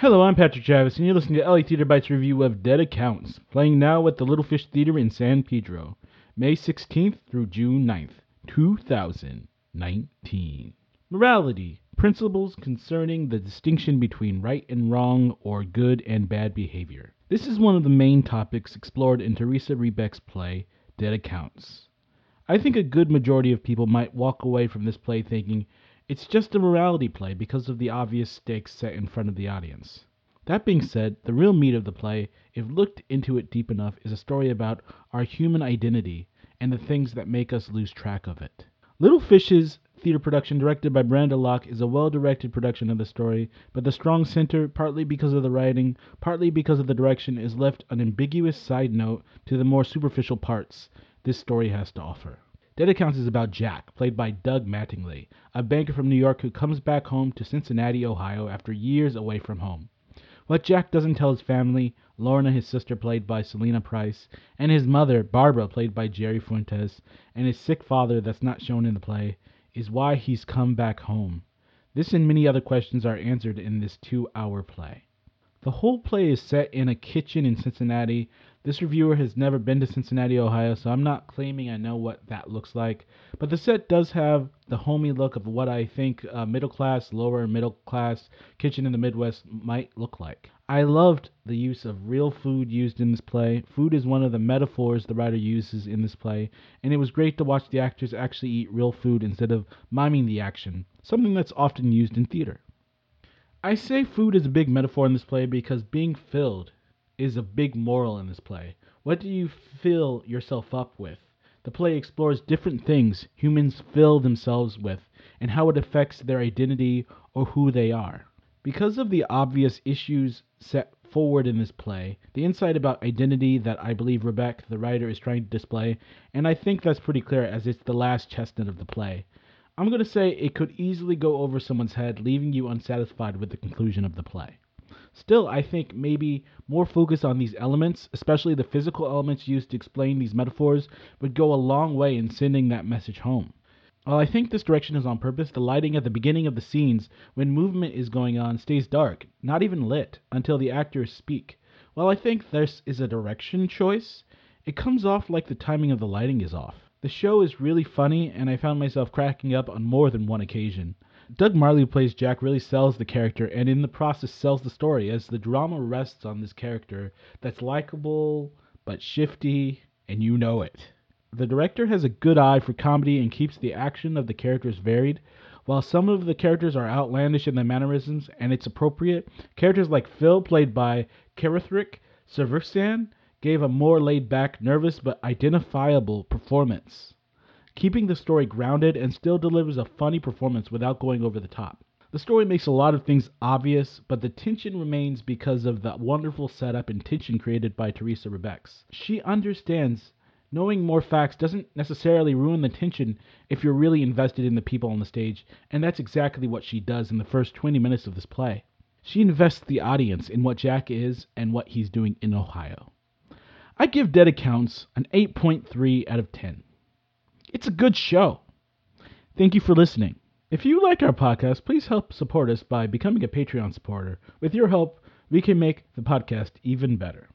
Hello, I'm Patrick Travis, and you're listening to LA Theater Bites review of Dead Accounts, playing now at the Little Fish Theater in San Pedro, May 16th through June 9th, 2019. Morality Principles concerning the distinction between right and wrong or good and bad behavior. This is one of the main topics explored in Teresa Rebeck's play, Dead Accounts. I think a good majority of people might walk away from this play thinking it's just a morality play because of the obvious stakes set in front of the audience. That being said, the real meat of the play, if looked into it deep enough, is a story about our human identity and the things that make us lose track of it. Little Fishes theater production directed by Brenda Locke is a well-directed production of the story, but the strong center, partly because of the writing, partly because of the direction, is left an ambiguous side note to the more superficial parts this story has to offer. Dead Accounts is about Jack, played by Doug Mattingly, a banker from New York who comes back home to Cincinnati, Ohio, after years away from home. What Jack doesn't tell his family, Lorna, his sister, played by Selena Price, and his mother, Barbara, played by Jerry Fuentes, and his sick father, that's not shown in the play, is why he's come back home. This and many other questions are answered in this two hour play. The whole play is set in a kitchen in Cincinnati this reviewer has never been to Cincinnati, Ohio, so I'm not claiming I know what that looks like. But the set does have the homey look of what I think a middle class, lower middle class kitchen in the Midwest might look like. I loved the use of real food used in this play. Food is one of the metaphors the writer uses in this play, and it was great to watch the actors actually eat real food instead of miming the action, something that's often used in theater. I say food is a big metaphor in this play because being filled is a big moral in this play. What do you fill yourself up with? The play explores different things humans fill themselves with and how it affects their identity or who they are. Because of the obvious issues set forward in this play, the insight about identity that I believe Rebecca, the writer, is trying to display, and I think that's pretty clear as it's the last chestnut of the play. I'm going to say it could easily go over someone's head, leaving you unsatisfied with the conclusion of the play. Still, I think maybe more focus on these elements, especially the physical elements used to explain these metaphors, would go a long way in sending that message home. While I think this direction is on purpose, the lighting at the beginning of the scenes, when movement is going on, stays dark, not even lit, until the actors speak. While I think this is a direction choice, it comes off like the timing of the lighting is off. The show is really funny, and I found myself cracking up on more than one occasion. Doug Marley, plays Jack, really sells the character and in the process sells the story as the drama rests on this character that's likable but shifty and you know it. The director has a good eye for comedy and keeps the action of the characters varied. While some of the characters are outlandish in their mannerisms and it's appropriate, characters like Phil, played by Kerithric Seversan, gave a more laid back, nervous, but identifiable performance keeping the story grounded and still delivers a funny performance without going over the top. The story makes a lot of things obvious, but the tension remains because of the wonderful setup and tension created by Teresa Rebecks. She understands knowing more facts doesn't necessarily ruin the tension if you're really invested in the people on the stage, and that's exactly what she does in the first 20 minutes of this play. She invests the audience in what Jack is and what he's doing in Ohio. I give Dead Accounts an 8.3 out of 10. It's a good show. Thank you for listening. If you like our podcast, please help support us by becoming a Patreon supporter. With your help, we can make the podcast even better.